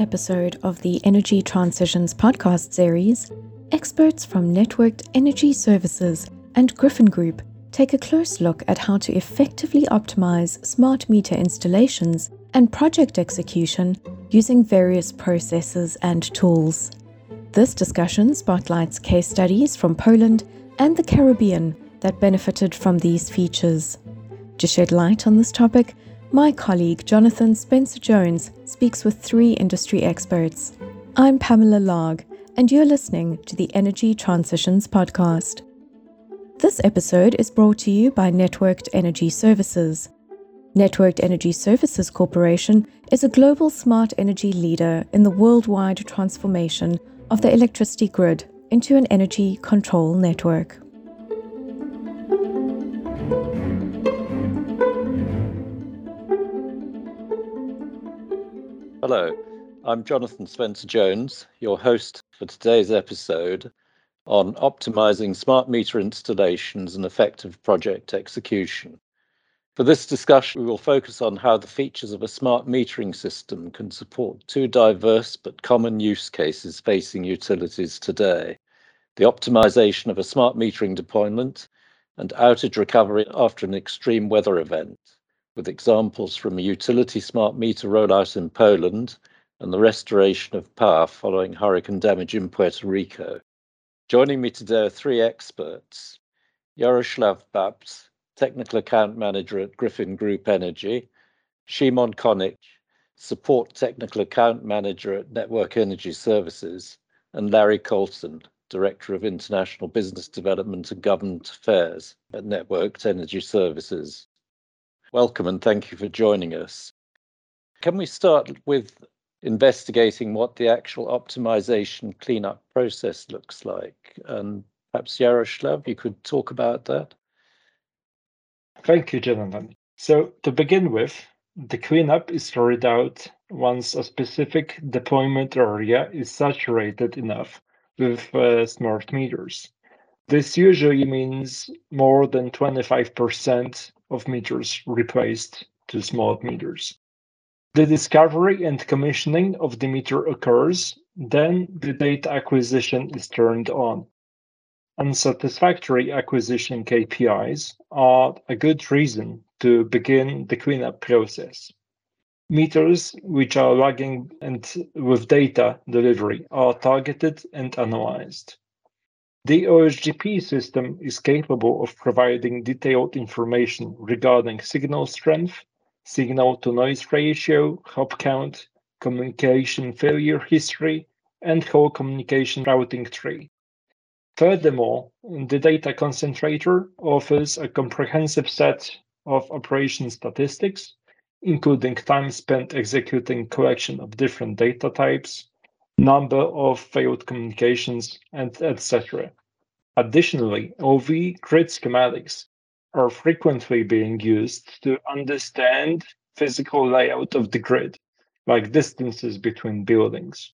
episode of the Energy Transitions podcast series, experts from Networked Energy Services and Griffin Group take a close look at how to effectively optimize smart meter installations and project execution using various processes and tools. This discussion spotlights case studies from Poland and the Caribbean that benefited from these features. To shed light on this topic, my colleague Jonathan Spencer Jones speaks with three industry experts. I'm Pamela Largue, and you're listening to the Energy Transitions Podcast. This episode is brought to you by Networked Energy Services. Networked Energy Services Corporation is a global smart energy leader in the worldwide transformation of the electricity grid into an energy control network. Hello, I'm Jonathan Spencer Jones, your host for today's episode on optimizing smart meter installations and effective project execution. For this discussion, we will focus on how the features of a smart metering system can support two diverse but common use cases facing utilities today the optimization of a smart metering deployment and outage recovery after an extreme weather event with examples from a utility smart meter rollout in Poland and the restoration of power following hurricane damage in Puerto Rico. Joining me today are three experts Yaroslav Babts, Technical Account Manager at Griffin Group Energy, Shimon Konik, Support Technical Account Manager at Network Energy Services, and Larry Colson, Director of International Business Development and Government Affairs at Networked Energy Services. Welcome and thank you for joining us. Can we start with investigating what the actual optimization cleanup process looks like? And perhaps Yaroslav, you could talk about that. Thank you, Jonathan. So, to begin with, the cleanup is carried out once a specific deployment area is saturated enough with uh, smart meters. This usually means more than 25% of meters replaced to smart meters. The discovery and commissioning of the meter occurs, then the data acquisition is turned on. Unsatisfactory acquisition KPIs are a good reason to begin the cleanup process. Meters which are lagging and with data delivery are targeted and analyzed. The OSGP system is capable of providing detailed information regarding signal strength, signal to noise ratio, hop count, communication failure history, and whole communication routing tree. Furthermore, the data concentrator offers a comprehensive set of operation statistics, including time spent executing collection of different data types, number of failed communications, and etc. Additionally, OV grid schematics are frequently being used to understand physical layout of the grid, like distances between buildings.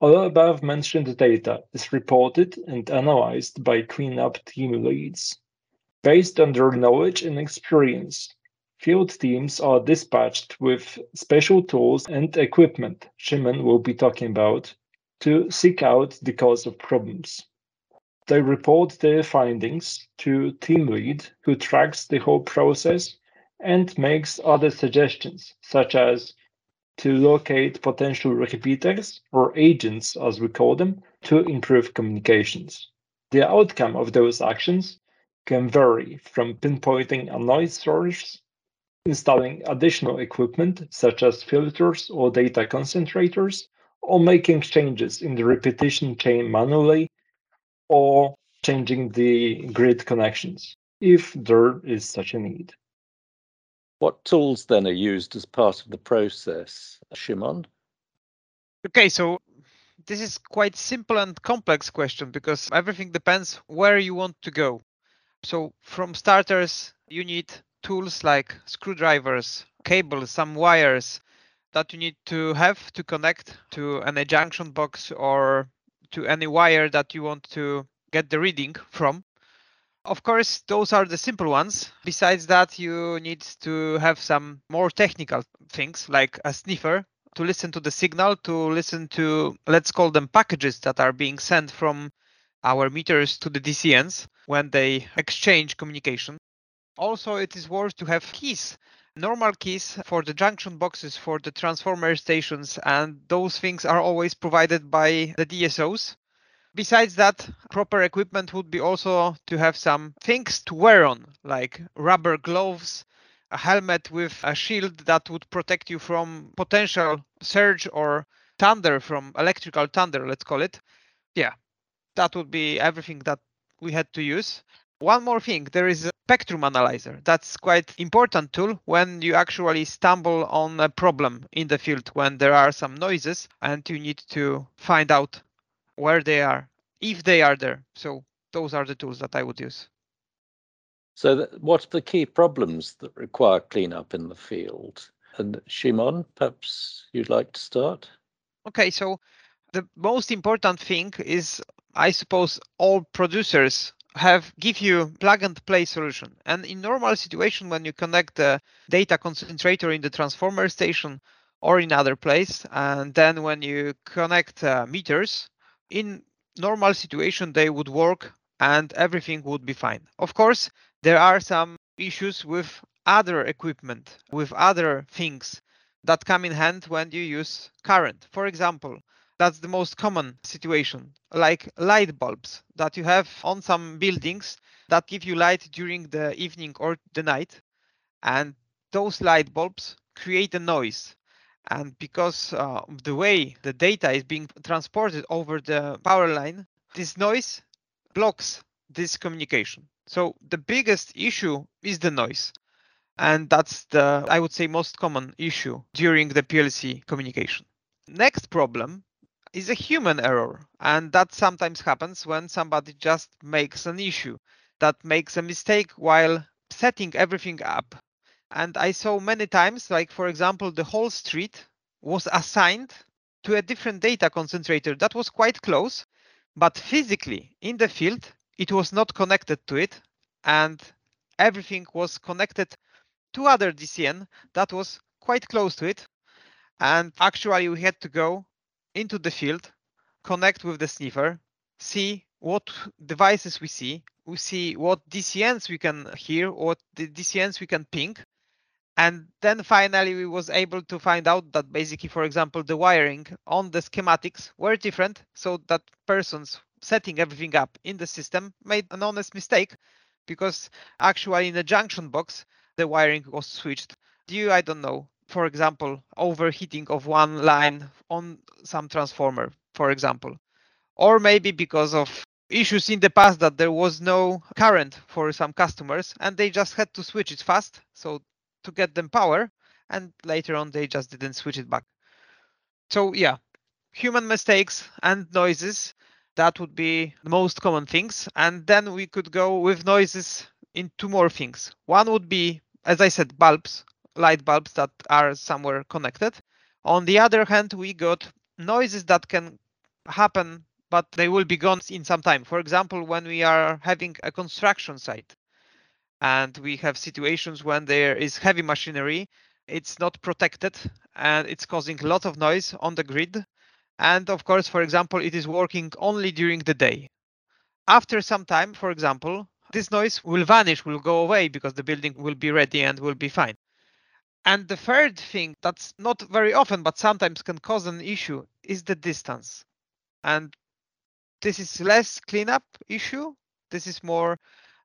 All above mentioned data is reported and analyzed by cleanup team leads. Based on their knowledge and experience, Field teams are dispatched with special tools and equipment Shimon will be talking about to seek out the cause of problems. They report their findings to team lead who tracks the whole process and makes other suggestions such as to locate potential repeaters or agents as we call them to improve communications. The outcome of those actions can vary from pinpointing a noise source installing additional equipment such as filters or data concentrators, or making changes in the repetition chain manually, or changing the grid connections if there is such a need. What tools then are used as part of the process, Shimon? Okay, so this is quite simple and complex question because everything depends where you want to go. So from starters, you need tools like screwdrivers, cables, some wires that you need to have to connect to any junction box or to any wire that you want to get the reading from. Of course, those are the simple ones. Besides that, you need to have some more technical things like a sniffer to listen to the signal, to listen to, let's call them packages that are being sent from our meters to the DCNs when they exchange communication. Also, it is worth to have keys, normal keys for the junction boxes for the transformer stations, and those things are always provided by the DSOs. Besides that, proper equipment would be also to have some things to wear on, like rubber gloves, a helmet with a shield that would protect you from potential surge or thunder from electrical thunder, let's call it. Yeah, that would be everything that we had to use. One more thing, there is a spectrum analyzer. That's quite important tool when you actually stumble on a problem in the field when there are some noises and you need to find out where they are, if they are there. So those are the tools that I would use. So, th- what are the key problems that require cleanup in the field? And Shimon, perhaps you'd like to start? Okay, so the most important thing is, I suppose, all producers have give you plug and play solution. And in normal situation, when you connect the data concentrator in the transformer station or in other place, and then when you connect uh, meters, in normal situation they would work and everything would be fine. Of course, there are some issues with other equipment, with other things that come in hand when you use current. For example, that's the most common situation, like light bulbs that you have on some buildings that give you light during the evening or the night. And those light bulbs create a noise. And because uh, the way the data is being transported over the power line, this noise blocks this communication. So the biggest issue is the noise. And that's the, I would say, most common issue during the PLC communication. Next problem is a human error. And that sometimes happens when somebody just makes an issue that makes a mistake while setting everything up. And I saw many times, like for example, the whole street was assigned to a different data concentrator that was quite close, but physically in the field, it was not connected to it. And everything was connected to other DCN that was quite close to it. And actually, we had to go into the field, connect with the sniffer, see what devices we see, we see what DCNs we can hear, what the DCNs we can ping. And then finally, we was able to find out that basically, for example, the wiring on the schematics were different. So that persons setting everything up in the system made an honest mistake because actually in the junction box, the wiring was switched due, I don't know, for example, overheating of one line on some transformer, for example. Or maybe because of issues in the past that there was no current for some customers and they just had to switch it fast so to get them power and later on they just didn't switch it back. So yeah, human mistakes and noises that would be the most common things and then we could go with noises in two more things. One would be as I said bulbs light bulbs that are somewhere connected. On the other hand, we got noises that can happen, but they will be gone in some time. For example, when we are having a construction site and we have situations when there is heavy machinery, it's not protected and it's causing a lot of noise on the grid. And of course, for example, it is working only during the day. After some time, for example, this noise will vanish, will go away because the building will be ready and will be fine. And the third thing that's not very often, but sometimes can cause an issue is the distance. And this is less cleanup issue. This is more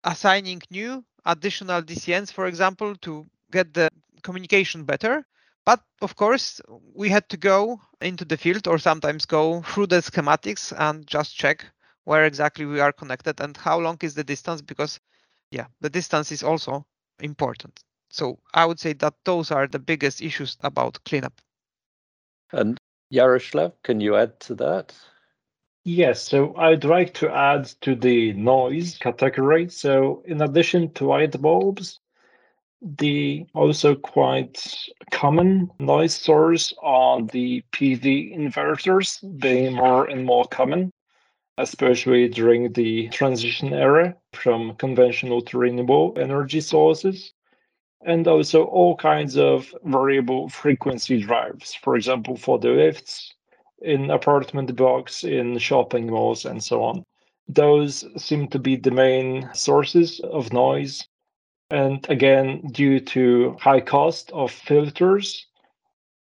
assigning new additional DCNs, for example, to get the communication better. But of course, we had to go into the field or sometimes go through the schematics and just check where exactly we are connected and how long is the distance because yeah, the distance is also important. So I would say that those are the biggest issues about cleanup. And Yaroslav, can you add to that? Yes, so I'd like to add to the noise category. So, in addition to light bulbs, the also quite common noise source are the PV inverters, being more and more common, especially during the transition era from conventional to renewable energy sources. And also all kinds of variable frequency drives, for example, for the lifts in apartment blocks, in shopping malls, and so on. Those seem to be the main sources of noise. And again, due to high cost of filters,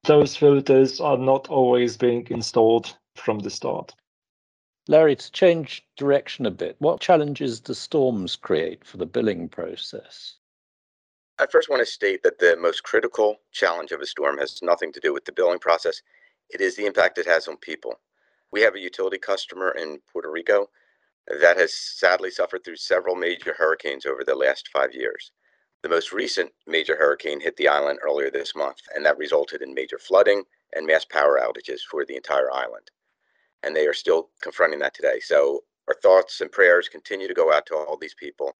those filters are not always being installed from the start. Larry, to change direction a bit, what challenges do storms create for the billing process? I first want to state that the most critical challenge of a storm has nothing to do with the billing process. It is the impact it has on people. We have a utility customer in Puerto Rico that has sadly suffered through several major hurricanes over the last five years. The most recent major hurricane hit the island earlier this month, and that resulted in major flooding and mass power outages for the entire island. And they are still confronting that today. So our thoughts and prayers continue to go out to all these people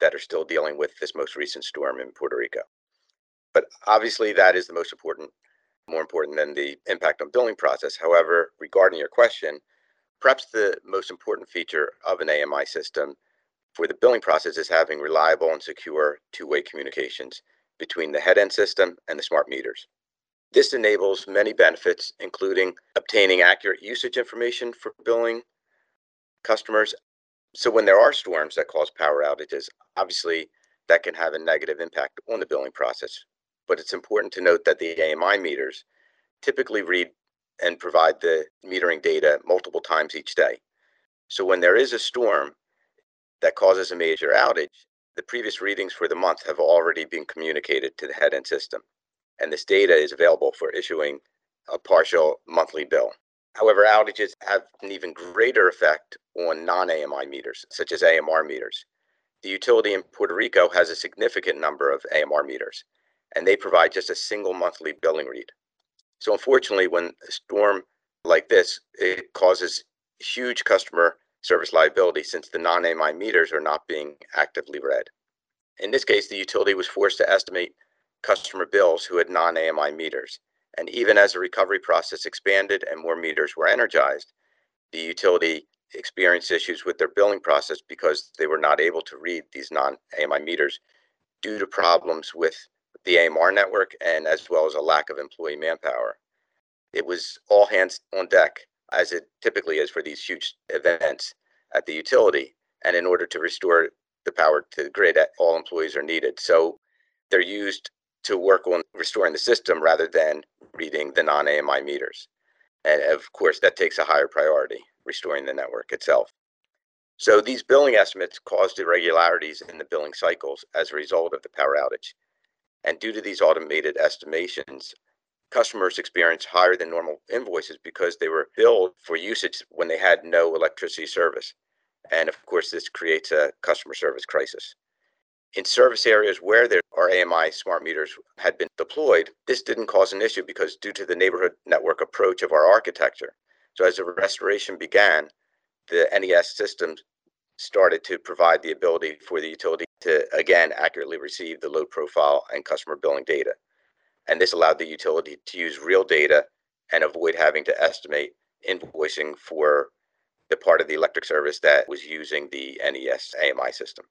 that are still dealing with this most recent storm in Puerto Rico. But obviously, that is the most important, more important than the impact on billing process. However, regarding your question, perhaps the most important feature of an AMI system for the billing process is having reliable and secure two-way communications between the head-end system and the smart meters. This enables many benefits, including obtaining accurate usage information for billing customers so when there are storms that cause power outages, obviously that can have a negative impact on the billing process. But it's important to note that the AMI meters typically read and provide the metering data multiple times each day. So when there is a storm that causes a major outage, the previous readings for the month have already been communicated to the head end system. And this data is available for issuing a partial monthly bill. However, outages have an even greater effect on non-AMI meters, such as AMR meters. The utility in Puerto Rico has a significant number of AMR meters, and they provide just a single monthly billing read. So unfortunately, when a storm like this, it causes huge customer service liability since the non-AMI meters are not being actively read. In this case, the utility was forced to estimate customer bills who had non-AMI meters and even as the recovery process expanded and more meters were energized, the utility experienced issues with their billing process because they were not able to read these non-AMI meters due to problems with the AMR network and as well as a lack of employee manpower. It was all hands on deck, as it typically is for these huge events at the utility. And in order to restore the power to the grid, all employees are needed. So they're used to work on restoring the system rather than reading the non AMI meters. And of course, that takes a higher priority, restoring the network itself. So these billing estimates caused irregularities in the billing cycles as a result of the power outage. And due to these automated estimations, customers experienced higher than normal invoices because they were billed for usage when they had no electricity service. And of course, this creates a customer service crisis. In service areas where there are AMI smart meters had been deployed, this didn't cause an issue because due to the neighborhood network approach of our architecture. So as the restoration began, the NES system started to provide the ability for the utility to again accurately receive the load profile and customer billing data. And this allowed the utility to use real data and avoid having to estimate invoicing for the part of the electric service that was using the NES AMI system.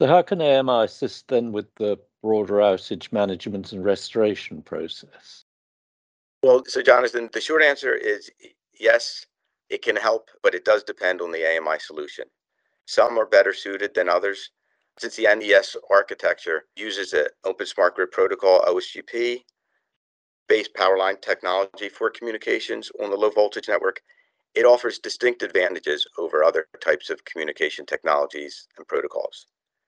So, how can AMI assist then with the broader outage management and restoration process? Well, so Jonathan, the short answer is yes, it can help, but it does depend on the AMI solution. Some are better suited than others. Since the NES architecture uses an Open Smart Grid Protocol OSGP based power line technology for communications on the low voltage network, it offers distinct advantages over other types of communication technologies and protocols.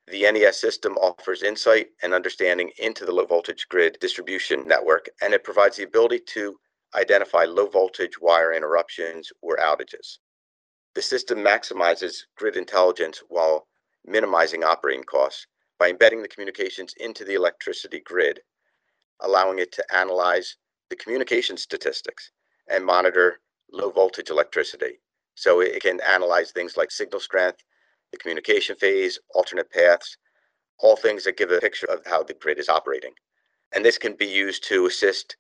The NES system offers insight and understanding into the low voltage grid distribution network, and it provides the ability to identify low voltage wire interruptions or outages. The system maximizes grid intelligence while minimizing operating costs by embedding the communications into the electricity grid, allowing it to analyze the communication statistics and monitor low voltage electricity. So it can analyze things like signal strength, the communication phase, alternate paths, all things that give a picture of how the grid is operating. And this can be used to assist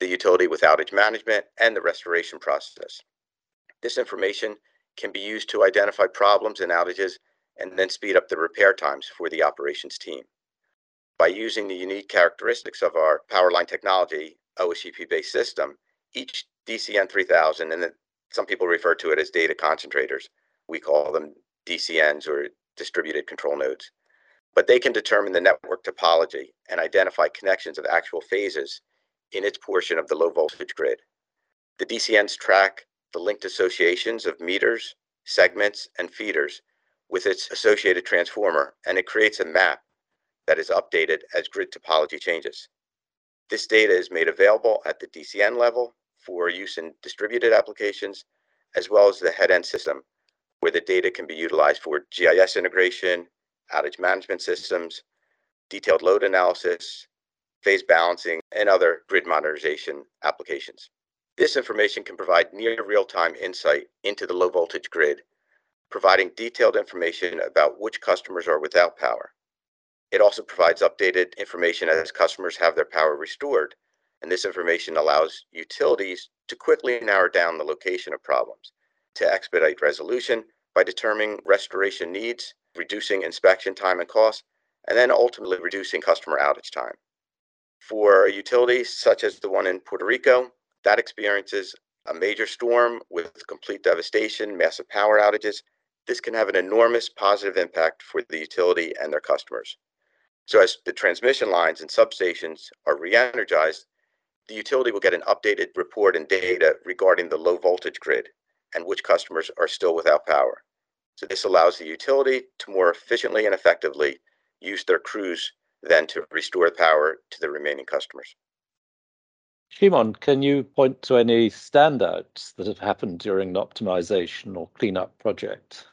the utility with outage management and the restoration process. This information can be used to identify problems and outages and then speed up the repair times for the operations team. By using the unique characteristics of our power line technology, OSGP based system, each DCN 3000, and some people refer to it as data concentrators, we call them DCNs or distributed control nodes. But they can determine the network topology and identify connections of actual phases in its portion of the low voltage grid. The DCNs track the linked associations of meters, segments, and feeders with its associated transformer, and it creates a map that is updated as grid topology changes. This data is made available at the DCN level for use in distributed applications, as well as the head end system, where the data can be utilized for GIS integration, outage management systems, detailed load analysis, phase balancing, and other grid modernization applications. This information can provide near real time insight into the low voltage grid, providing detailed information about which customers are without power. It also provides updated information as customers have their power restored, and this information allows utilities to quickly narrow down the location of problems, to expedite resolution by determining restoration needs, reducing inspection time and cost, and then ultimately reducing customer outage time. For utilities such as the one in Puerto Rico, that experiences a major storm with complete devastation, massive power outages. This can have an enormous positive impact for the utility and their customers. So, as the transmission lines and substations are re energized, the utility will get an updated report and data regarding the low voltage grid and which customers are still without power. So, this allows the utility to more efficiently and effectively use their crews then to restore power to the remaining customers. Shimon, can you point to any standouts that have happened during an optimization or cleanup project?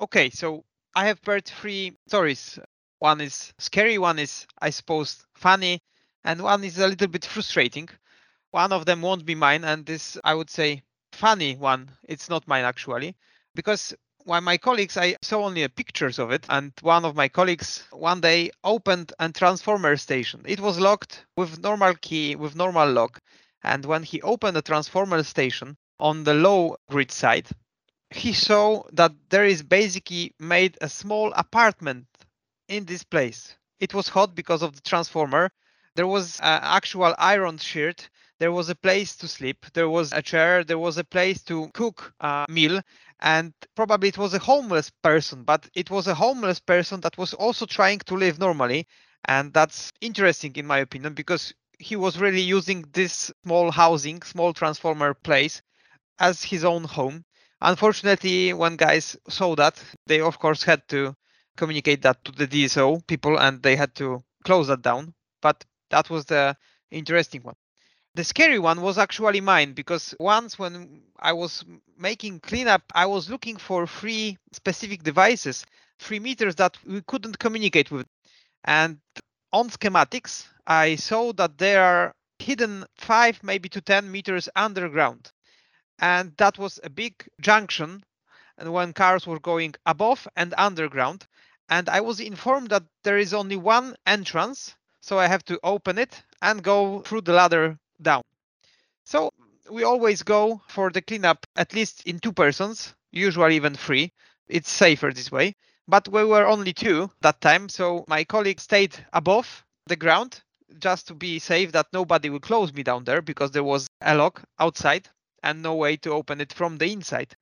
Okay, so I have heard three stories. One is scary, one is, I suppose, funny, and one is a little bit frustrating. One of them won't be mine, and this, I would say, funny one, it's not mine actually, because one my colleagues i saw only pictures of it and one of my colleagues one day opened a transformer station. It was locked with normal key with normal lock. And when he opened the transformer station on the low grid side he saw that there is basically made a small apartment in this place. It was hot because of the transformer there was an actual iron shirt. There was a place to sleep. There was a chair. There was a place to cook a meal. And probably it was a homeless person but it was a homeless person that was also trying to live normally. And that's interesting in my opinion because he was really using this small housing small transformer place as his own home. Unfortunately when guys saw that they of course had to communicate that to the dso people and they had to close that down. But that was the interesting one the scary one was actually mine because once when I was making cleanup, I was looking for three specific devices, three meters that we couldn't communicate with. And on schematics, I saw that there are hidden five, maybe to 10 meters underground. And that was a big junction and when cars were going above and underground. And I was informed that there is only one entrance. So I have to open it and go through the ladder down. So we always go for the cleanup at least in two persons, usually even three. It's safer this way. But we were only two that time, so my colleague stayed above the ground just to be safe that nobody will close me down there because there was a lock outside and no way to open it from the inside.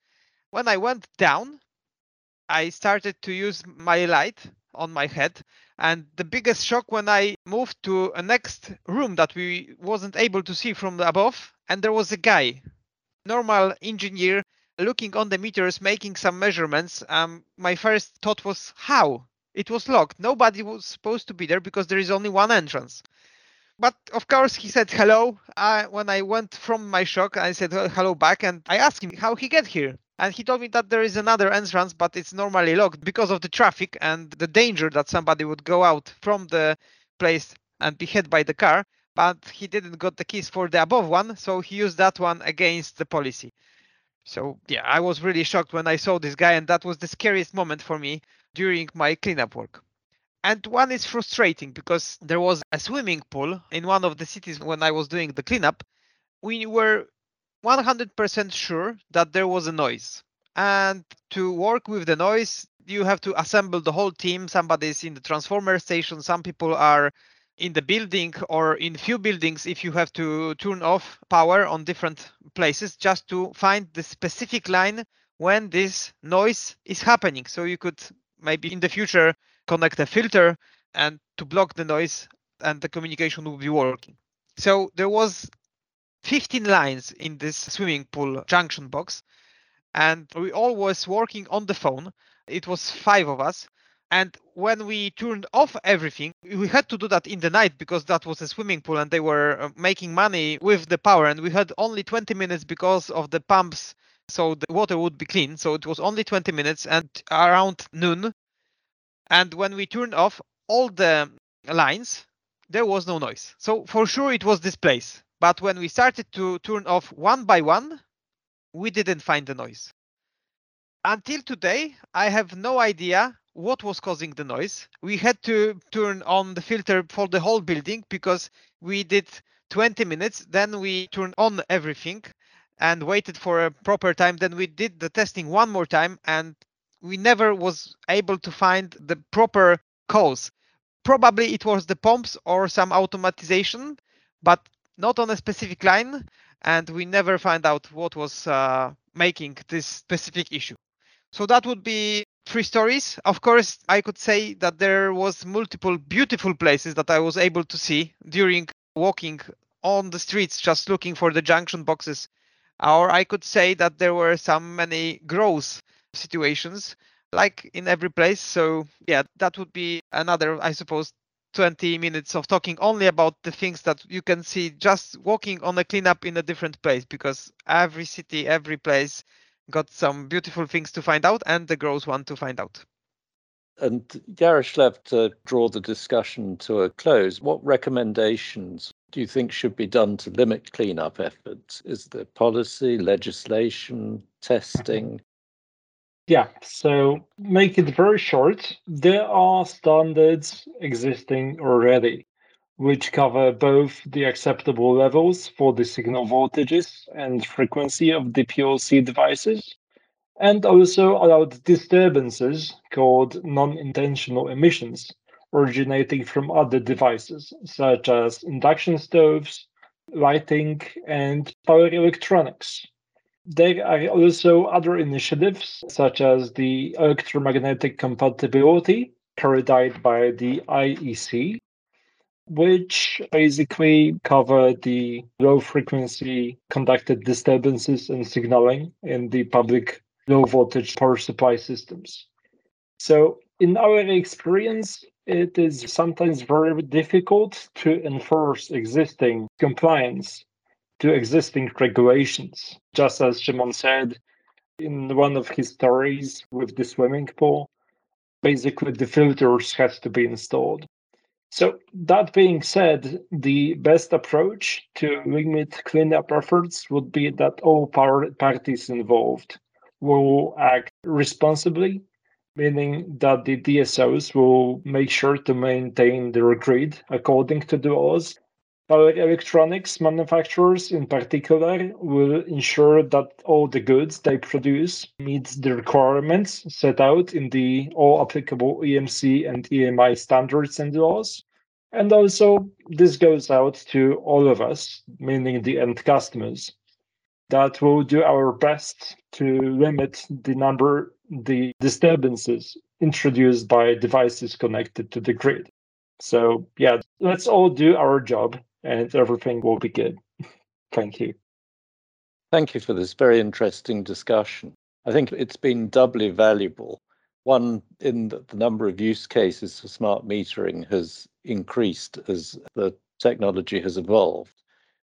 When I went down, I started to use my light on my head. And the biggest shock when i moved to a next room that we wasn't able to see from above and there was a guy normal engineer looking on the meters making some measurements. Um, my first thought was how? It was locked. Nobody was supposed to be there because there is only one entrance. But of course he said hello. When i went from my shock i said hello back. And i asked him how he get here and he told me that there is another entrance but it's normally locked because of the traffic and the danger that somebody would go out from the place and be hit by the car. But he didn't got the keys for the above one so he used that one against the policy. So yeah i was really shocked when i saw this guy and that was the scariest moment for me during my cleanup work. And one is frustrating because there was a swimming pool in one of the cities when i was doing the cleanup. We were 100% sure that there was a noise. And to work with the noise, you have to assemble the whole team. Somebody's in the transformer station, some people are in the building or in few buildings if you have to turn off power on different places just to find the specific line when this noise is happening. So you could maybe in the future connect a filter and to block the noise and the communication will be working. So there was 15 lines in this swimming pool junction box and we all was working on the phone. It was five of us and when we turned off everything, we had to do that in the night because that was a swimming pool and they were uh, making money with the power. And we had only 20 minutes because of the pumps. So the water would be clean. So it was only 20 minutes and around noon. And when we turned off all the lines, there was no noise. So for sure it was this place. But when we started to turn off one by one, we didn't find the noise. Until today, I have no idea what was causing the noise. We had to turn on the filter for the whole building because we did 20 minutes. Then we turned on everything and waited for a proper time. Then we did the testing one more time and we never was able to find the proper cause. Probably it was the pumps or some automatization, but not on a specific line. And we never find out what was uh, making this specific issue. So that would be three stories. Of course, I could say that there was multiple beautiful places that I was able to see during walking on the streets, just looking for the junction boxes. Or I could say that there were some many gross situations, like in every place. So yeah, that would be another, I suppose, 20 minutes of talking only about the things that you can see just walking on a cleanup in a different place because every city, every place got some beautiful things to find out and the girls want to find out. And Yaroslav, to draw the discussion to a close, what recommendations do you think should be done to limit cleanup efforts? Is there policy, legislation, testing? Yeah, so make it very short. There are standards existing already which cover both the acceptable levels for the signal voltages and frequency of the PLC devices, and also allowed disturbances called non-intentional emissions originating from other devices, such as induction stoves, lighting, and power electronics. There are also other initiatives, such as the electromagnetic compatibility carried out by the IEC, which basically cover the low frequency conducted disturbances and signaling in the public low voltage power supply systems. So, in our experience, it is sometimes very difficult to enforce existing compliance to existing regulations. Just as Shimon said in one of his stories with the swimming pool, basically the filters has to be installed. So that being said, the best approach to limit cleanup efforts would be that all parties involved will act responsibly, meaning that the DSOs will make sure to maintain their grid according to the laws. Electronics manufacturers, in particular, will ensure that all the goods they produce meets the requirements set out in the all applicable EMC and EMI standards and laws. And also, this goes out to all of us, meaning the end customers, that will do our best to limit the number, the disturbances introduced by devices connected to the grid. So, yeah, let's all do our job and everything will be good. Thank you. Thank you for this very interesting discussion. I think it's been doubly valuable. One, in that the number of use cases for smart metering has increased as the technology has evolved.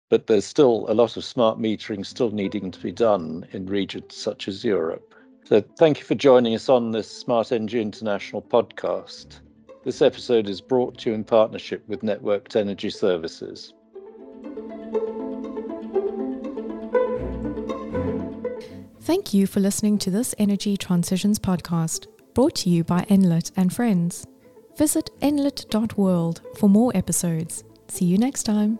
But there's still a lot of smart metering still needing to be done in regions such as Europe. So thank you for joining us on this Smart Energy International podcast. This episode is brought to you in partnership with Networked Energy Services. Thank you for listening to this Energy Transitions podcast, brought to you by Enlit and Friends. Visit enlit.world for more episodes. See you next time.